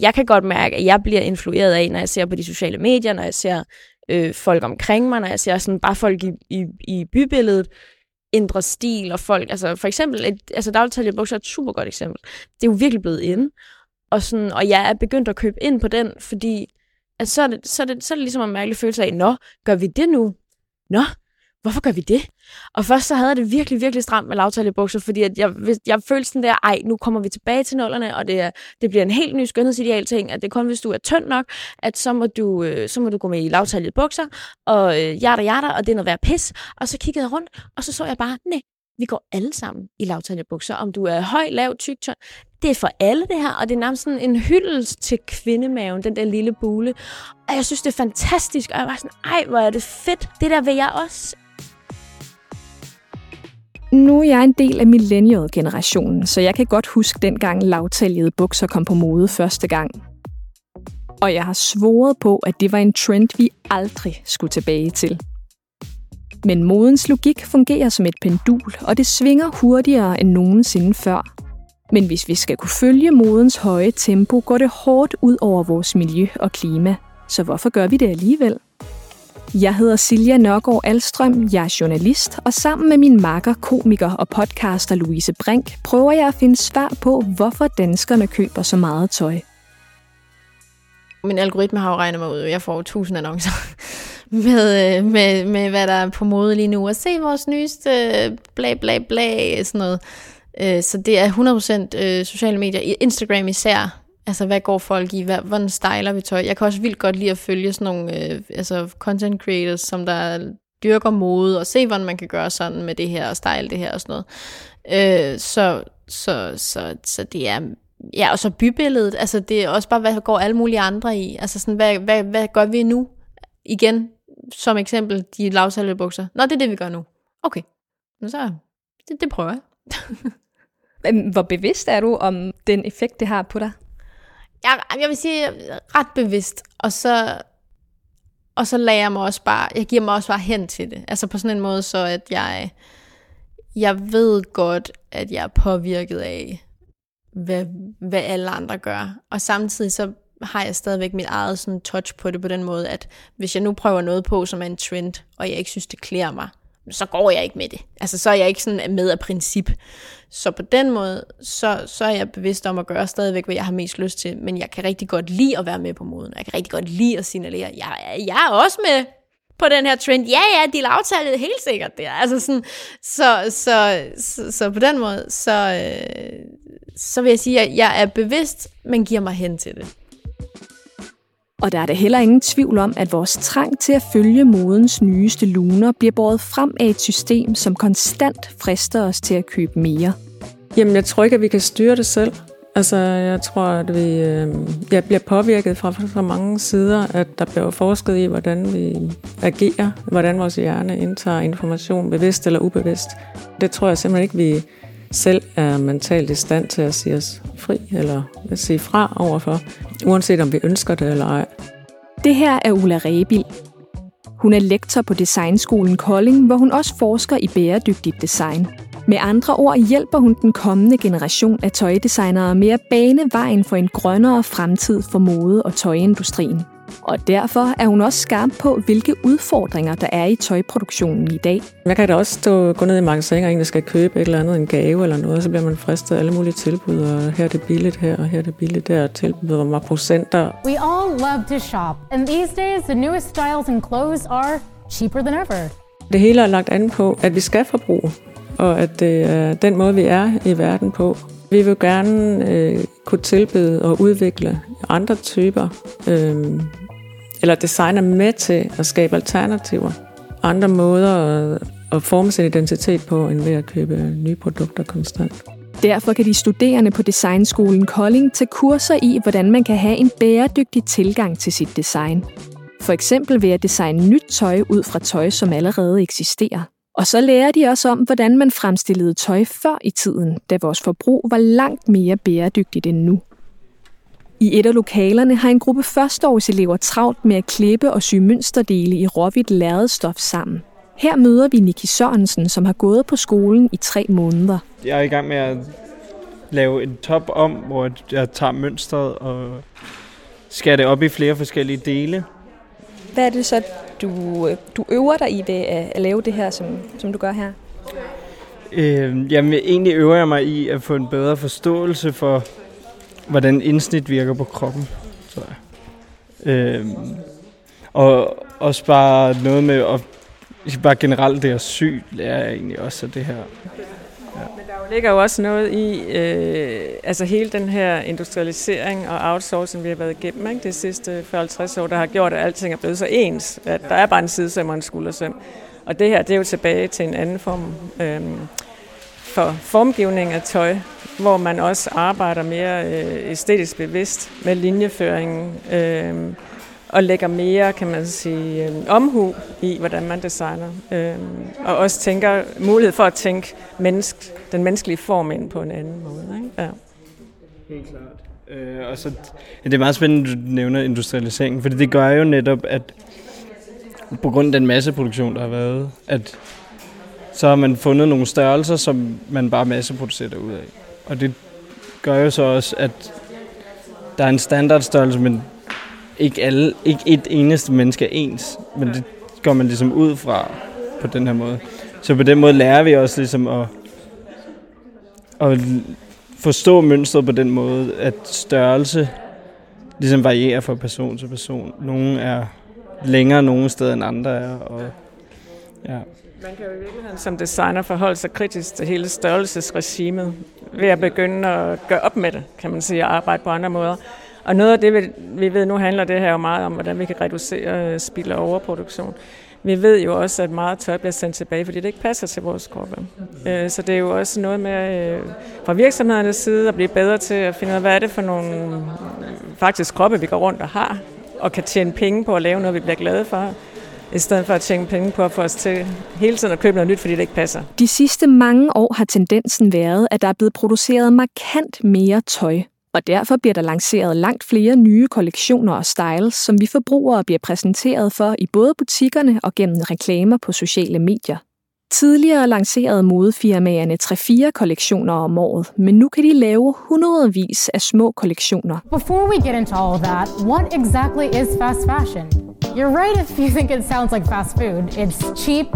jeg kan godt mærke, at jeg bliver influeret af, når jeg ser på de sociale medier, når jeg ser øh, folk omkring mig, når jeg ser sådan bare folk i, i, i bybilledet, ændre stil, og folk, altså for eksempel, et, altså dagligtalje bukser er et super godt eksempel. Det er jo virkelig blevet inde, og, sådan, og jeg er begyndt at købe ind på den, fordi at så, er det, så, er det, så er det ligesom en mærkelig følelse af, nå, gør vi det nu? Nå, hvorfor gør vi det? Og først så havde jeg det virkelig, virkelig stramt med lavtalebukser, fordi at jeg, jeg følte sådan der, ej, nu kommer vi tilbage til nullerne, og det, er, det bliver en helt ny skønhedsideal ting, at det er kun, hvis du er tynd nok, at så må du, øh, så må du gå med i lavtalede bukser, og øh, hjerte, hjerte, og det er noget værd pis. Og så kiggede jeg rundt, og så så jeg bare, nej, vi går alle sammen i lavtalede bukser. Om du er høj, lav, tyk, tynd, det er for alle det her, og det er nærmest sådan en hyldest til kvindemaven, den der lille bule. Og jeg synes, det er fantastisk, og jeg var sådan, ej, hvor er det fedt, det der vil jeg også. Nu er jeg en del af millennial-generationen, så jeg kan godt huske dengang lavtaljede bukser kom på mode første gang. Og jeg har svoret på, at det var en trend, vi aldrig skulle tilbage til. Men modens logik fungerer som et pendul, og det svinger hurtigere end nogensinde før. Men hvis vi skal kunne følge modens høje tempo, går det hårdt ud over vores miljø og klima. Så hvorfor gør vi det alligevel? Jeg hedder Silja Nørgaard Alstrøm, jeg er journalist, og sammen med min makker, komiker og podcaster Louise Brink, prøver jeg at finde svar på, hvorfor danskerne køber så meget tøj. Min algoritme har jo regnet mig ud, jeg får tusind annoncer med, øh, med, med, hvad der er på mode lige nu, og se vores nyeste øh, bla bla bla, sådan noget. Øh, så det er 100% sociale medier, Instagram især, Altså, hvad går folk i? Hvad, hvordan styler vi tøj? Jeg kan også vildt godt lide at følge sådan nogle øh, altså content creators, som der dyrker mode, og se, hvordan man kan gøre sådan med det her, og style det her og sådan noget. Øh, så, så, så, så det er... Ja, og så bybilledet, altså det er også bare, hvad går alle mulige andre i? Altså sådan, hvad, hvad, hvad gør vi nu? Igen, som eksempel, de lavsalvede bukser. Nå, det er det, vi gør nu. Okay, så det, det prøver jeg. Hvor bevidst er du om den effekt, det har på dig? Jeg, jeg vil sige ret bevidst, og så, og så lader jeg mig også bare, jeg giver mig også bare hen til det. Altså på sådan en måde, så at jeg, jeg ved godt, at jeg er påvirket af, hvad, hvad alle andre gør. Og samtidig så har jeg stadigvæk mit eget sådan touch på det på den måde, at hvis jeg nu prøver noget på, som er en trend, og jeg ikke synes, det klæder mig, så går jeg ikke med det. Altså, så er jeg ikke sådan med af princip. Så på den måde, så, så er jeg bevidst om at gøre stadigvæk, hvad jeg har mest lyst til, men jeg kan rigtig godt lide at være med på moden. Jeg kan rigtig godt lide at signalere, jeg, jeg er også med på den her trend. Ja, ja, de lavtalte helt sikkert der. Altså sådan, så, så, så, så på den måde, så, øh, så vil jeg sige, at jeg er bevidst, men giver mig hen til det. Og der er det heller ingen tvivl om, at vores trang til at følge modens nyeste luner bliver båret frem af et system, som konstant frister os til at købe mere. Jamen, jeg tror ikke, at vi kan styre det selv. Altså, jeg tror, at vi øh, jeg bliver påvirket fra, fra mange sider, at der bliver forsket i, hvordan vi agerer, hvordan vores hjerne indtager information, bevidst eller ubevidst. Det tror jeg simpelthen ikke, vi selv er mentalt i stand til at sige os fri, eller at sige fra overfor, uanset om vi ønsker det eller ej. Det her er Ulla Rebil. Hun er lektor på Designskolen Kolding, hvor hun også forsker i bæredygtigt design. Med andre ord hjælper hun den kommende generation af tøjdesignere med at bane vejen for en grønnere fremtid for mode- og tøjindustrien. Og derfor er hun også skarp på, hvilke udfordringer der er i tøjproduktionen i dag. Man kan da også stå, gå ned i magasin og egentlig skal købe et eller andet, en gave eller noget, og så bliver man fristet af alle mulige tilbud, og her er det billigt her, og her er det billigt der, tilbud hvor meget procenter. We all love to shop, and these days the newest styles and clothes are cheaper than ever. Det hele er lagt an på, at vi skal forbruge, og at det er den måde, vi er i verden på. Vi vil gerne øh, kunne tilbyde og udvikle andre typer øh, eller designer med til at skabe alternativer. Andre måder at, at forme sin identitet på, end ved at købe nye produkter konstant. Derfor kan de studerende på Designskolen Kolding tage kurser i, hvordan man kan have en bæredygtig tilgang til sit design. For eksempel ved at designe nyt tøj ud fra tøj, som allerede eksisterer. Og så lærer de også om, hvordan man fremstillede tøj før i tiden, da vores forbrug var langt mere bæredygtigt end nu. I et af lokalerne har en gruppe førsteårselever travlt med at klippe og sy mønsterdele i råhvidt lærredstof sammen. Her møder vi Niki Sørensen, som har gået på skolen i tre måneder. Jeg er i gang med at lave en top om, hvor jeg tager mønstret og skærer det op i flere forskellige dele. Hvad er det så, du, du øver dig i ved at, at lave det her, som, som du gør her? Øh, jamen, egentlig øver jeg mig i at få en bedre forståelse for, hvordan indsnit virker på kroppen, tror jeg. Øhm, og også bare noget med at bare generelt det at sy, lærer jeg egentlig også af det her. Ja. Men der ligger jo også noget i, øh, altså hele den her industrialisering og outsourcing, vi har været igennem ikke? de sidste 40-50 år, der har gjort, at alting er blevet så ens, at der er bare en sidesøm og en skuldersøm. Og det her, det er jo tilbage til en anden form øh, for formgivning af tøj, hvor man også arbejder mere øh, æstetisk bevidst med linjeføringen, øh, og lægger mere, kan man sige, øh, omhu i, hvordan man designer. Øh, og også tænker mulighed for at tænke menneske, den menneskelige form ind på en anden måde. Ikke? Ja. Helt klart. Øh, og så, ja, det er meget spændende, at du nævner industrialiseringen, for det gør jo netop, at på grund af den masseproduktion, der har været, at så har man fundet nogle størrelser, som man bare masseproducerer ud af. Og det gør jo så også, at der er en standardstørrelse, men ikke, alle, ikke et eneste menneske er ens, men det går man ligesom ud fra på den her måde. Så på den måde lærer vi også ligesom at, at forstå mønstret på den måde, at størrelse ligesom varierer fra person til person. Nogle er længere nogle steder end andre er, og ja. Man kan jo i virkeligheden som designer forholde sig kritisk til hele størrelsesregimet ved at begynde at gøre op med det, kan man sige, og arbejde på andre måder. Og noget af det, vi ved nu, handler det her jo meget om, hvordan vi kan reducere spild og overproduktion. Vi ved jo også, at meget tøj bliver sendt tilbage, fordi det ikke passer til vores kroppe. Øh, så det er jo også noget med øh, fra virksomhedernes side at blive bedre til at finde ud af, hvad er det for nogle øh, faktisk kroppe, vi går rundt og har, og kan tjene penge på at lave noget, vi bliver glade for i stedet for at tjene penge på at få os til hele tiden at købe noget nyt, fordi det ikke passer. De sidste mange år har tendensen været, at der er blevet produceret markant mere tøj. Og derfor bliver der lanceret langt flere nye kollektioner og styles, som vi forbrugere bliver præsenteret for i både butikkerne og gennem reklamer på sociale medier. Tidligere lancerede modefirmaerne 3-4 kollektioner om året, men nu kan de lave hundredvis af små kollektioner. Before we get into all of that, what exactly is fast fashion? You're right if you think it sounds like fast food. It's cheap,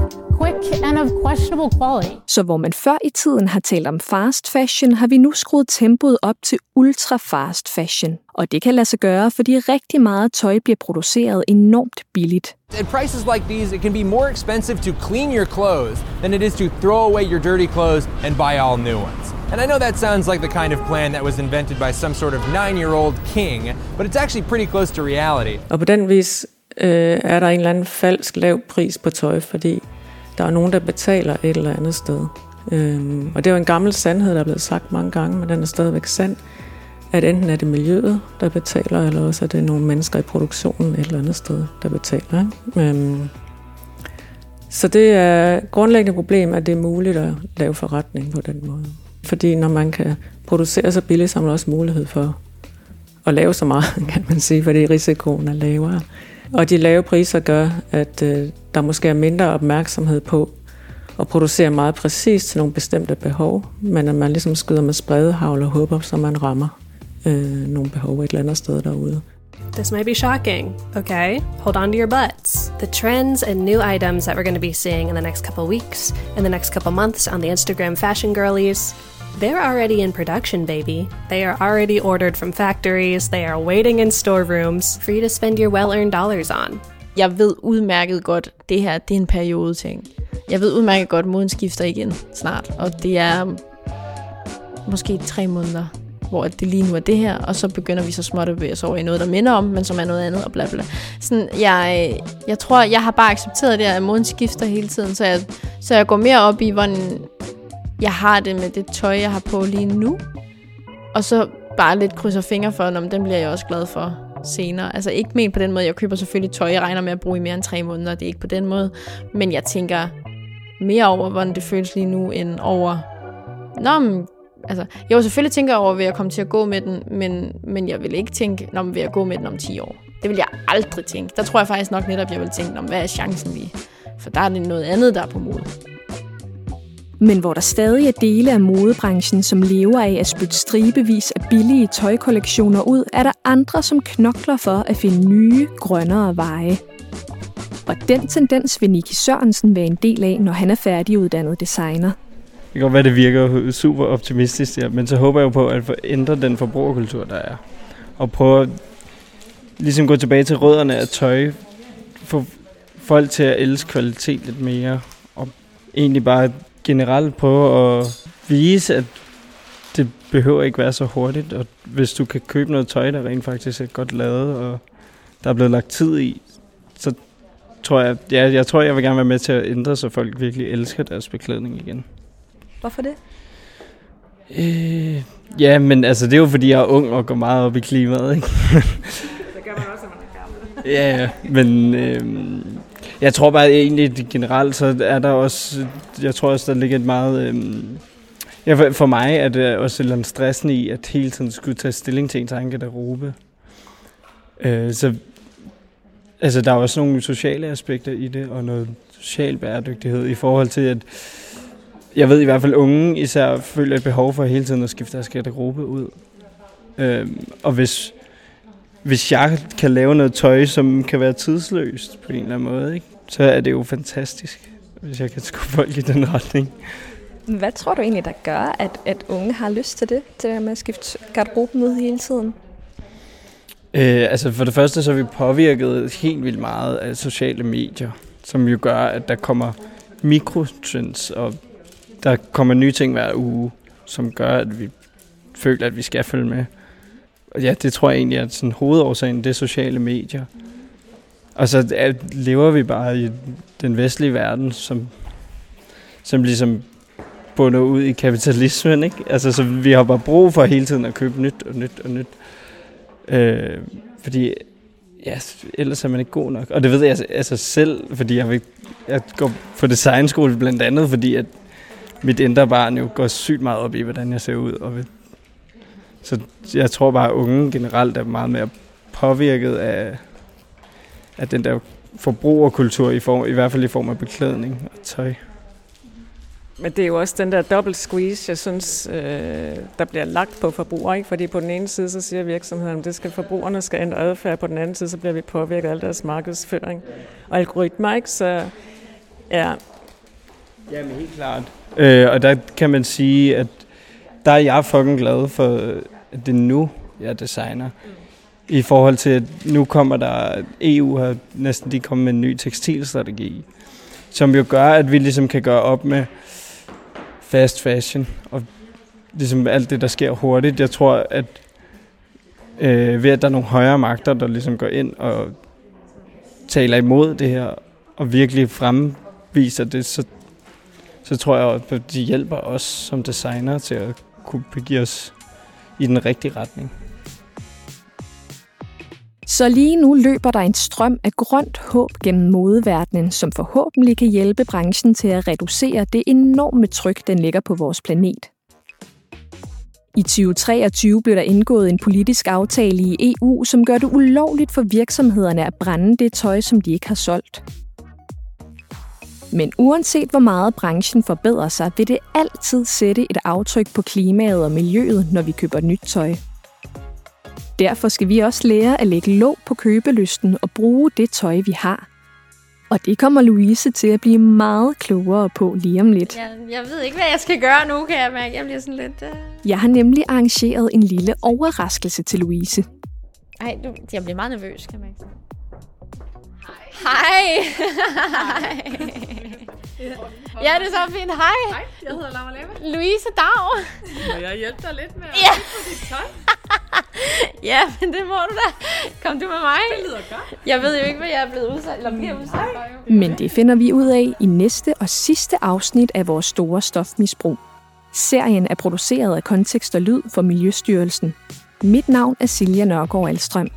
quick and of questionable quality. Så hvor man før i tiden har talt om fast fashion, har vi nu skruet tempoet op til ultra fast fashion. Og det kan lade sig gøre, fordi rigtig meget tøj bliver produceret enormt billigt. At prices like these, it can be more expensive to clean your clothes than it is to throw away your dirty clothes and buy all new ones. And I know that sounds like the kind of plan that was invented by some sort of nine-year-old king, but it's actually pretty close to reality. Og på den vis øh, er der en eller anden falsk lav pris på tøj, fordi der er nogen, der betaler et eller andet sted. Øhm, og det er jo en gammel sandhed, der er blevet sagt mange gange, men den er stadigvæk sand, at enten er det miljøet, der betaler, eller også er det nogle mennesker i produktionen et eller andet sted, der betaler. Ikke? Øhm, så det er et grundlæggende problem, at det er muligt at lave forretning på den måde. Fordi når man kan producere så billigt, så har man også mulighed for at lave så meget, kan man sige, fordi risikoen er lavere. Og de lave priser gør, at øh, der måske er mindre opmærksomhed på at producere meget præcist til nogle bestemte behov, men at man ligesom skyder med spredehavl og håber, så man rammer øh, nogle behov et eller andet sted derude. This may be shocking, okay? Hold on to your butts. The trends and new items that we're going to be seeing in the next couple weeks, in the next couple months on the Instagram fashion girlies, they're already in production, baby. They are already ordered from factories. They are waiting in storerooms for you to spend your well-earned dollars on. Jeg ved udmærket godt, det her det er en periode ting. Jeg ved udmærket godt, moden skifter igen snart. Og det er måske tre måneder, hvor det lige nu er det her, og så begynder vi så småt at bevæge os over i noget, der minder om, men som er noget andet, og bla bla. Sådan, jeg, jeg tror, jeg har bare accepteret det, at moden skifter hele tiden, så jeg, så jeg går mere op i, hvordan jeg har det med det tøj, jeg har på lige nu. Og så bare lidt krydser fingre for, om den bliver jeg også glad for senere. Altså ikke men på den måde, jeg køber selvfølgelig tøj, jeg regner med at bruge i mere end tre måneder, det er ikke på den måde. Men jeg tænker mere over, hvordan det føles lige nu, end over... Nå, men, altså, jeg vil selvfølgelig tænke over, ved jeg komme til at gå med den, men, men jeg vil ikke tænke, når vil jeg gå med den om 10 år. Det vil jeg aldrig tænke. Der tror jeg faktisk nok netop, jeg vil tænke, om hvad er chancen lige? For der er det noget andet, der er på mod. Men hvor der stadig er dele af modebranchen, som lever af at spytte stribevis af billige tøjkollektioner ud, er der andre, som knokler for at finde nye, grønnere veje. Og den tendens vil Niki Sørensen være en del af, når han er færdiguddannet designer. Det kan godt være, det virker super optimistisk, ja, men så håber jeg jo på at ændre den forbrugerkultur, der er. Og prøve at ligesom gå tilbage til rødderne af tøj. Få folk til at elske kvalitet lidt mere. Og egentlig bare generelt prøve at vise, at det behøver ikke være så hurtigt. Og hvis du kan købe noget tøj, der rent faktisk er godt lavet, og der er blevet lagt tid i, så tror jeg, ja, jeg tror, jeg vil gerne være med til at ændre, så folk virkelig elsker deres beklædning igen. Hvorfor det? Øh, ja, men altså, det er jo fordi, jeg er ung og går meget op i klimaet, ikke? Det gør man også, når man er gammel. ja, ja, men øh, jeg tror bare egentlig generelt, så er der også, jeg tror også, der ligger et meget... Øh, ja, for, mig er det også et eller andet stressende i, at hele tiden skulle tage stilling til ens egen garderobe. Øh, så altså, der er også nogle sociale aspekter i det, og noget social bæredygtighed i forhold til, at jeg ved i hvert fald, unge især føler et behov for hele tiden at skifte deres garderobe ud. Øhm, og hvis, hvis jeg kan lave noget tøj, som kan være tidsløst på en eller anden måde, ikke? så er det jo fantastisk, hvis jeg kan skubbe folk i den retning. Hvad tror du egentlig, der gør, at, at unge har lyst til det, til det med at skifte garderoben ud hele tiden? Øh, altså for det første så er vi påvirket helt vildt meget af sociale medier, som jo gør, at der kommer mikrotrends, og der kommer nye ting hver uge, som gør, at vi føler, at vi skal følge med. Ja, det tror jeg egentlig er sådan hovedårsagen, det er sociale medier. Og så at, lever vi bare i den vestlige verden, som, som ligesom bunder ud i kapitalismen, ikke? Altså, så vi har bare brug for hele tiden at købe nyt og nyt og nyt. Øh, fordi ja, ellers er man ikke god nok. Og det ved jeg altså selv, fordi jeg, vil, jeg går på designskole blandt andet, fordi at mit indre barn jo går sygt meget op i, hvordan jeg ser ud. Og vil, så jeg tror bare, at unge generelt er meget mere påvirket af, af den der forbrugerkultur, i, form, i hvert fald i form af beklædning og tøj. Men det er jo også den der dobbelt squeeze, jeg synes, øh, der bliver lagt på forbrugere. Ikke? Fordi på den ene side, så siger virksomheden, at det skal, forbrugerne skal ændre adfærd. På den anden side, så bliver vi påvirket af al deres markedsføring og algoritmer. Ikke? Så ja. Jamen helt klart. Øh, og der kan man sige, at der er jeg fucking glad for, det er nu, jeg designer. I forhold til, at nu kommer der, EU har næsten lige kommet med en ny tekstilstrategi, som jo gør, at vi ligesom kan gøre op med fast fashion og ligesom alt det, der sker hurtigt. Jeg tror, at øh, ved at der er nogle højere magter, der ligesom går ind og taler imod det her, og virkelig fremviser det, så, så tror jeg, at de hjælper os som designer til at kunne begive os i den rigtige retning. Så lige nu løber der en strøm af grønt håb gennem modeverdenen, som forhåbentlig kan hjælpe branchen til at reducere det enorme tryk, den lægger på vores planet. I 2023 blev der indgået en politisk aftale i EU, som gør det ulovligt for virksomhederne at brænde det tøj, som de ikke har solgt. Men uanset hvor meget branchen forbedrer sig, vil det altid sætte et aftryk på klimaet og miljøet, når vi køber nyt tøj. Derfor skal vi også lære at lægge låg på købelysten og bruge det tøj, vi har. Og det kommer Louise til at blive meget klogere på lige om lidt. Jeg, jeg ved ikke, hvad jeg skal gøre nu, kan jeg mærke. Jeg bliver sådan lidt... Uh... Jeg har nemlig arrangeret en lille overraskelse til Louise. Ej, du, jeg bliver meget nervøs, kan man ikke Hej. Hej. ja, det er så fint. Hej. Hej, jeg hedder Laura Lema. Louise Dag. Må jeg hjælpe dig lidt med at Ja. på dit tøj? ja, men det må du da. Kom du med mig? Det lyder godt. Jeg ved jo ikke, hvad jeg er blevet udsat, eller bliver udsat for. Men det finder vi ud af i næste og sidste afsnit af vores store stofmisbrug. Serien er produceret af Kontekst og Lyd for Miljøstyrelsen. Mit navn er Silja Nørgaard Alstrøm.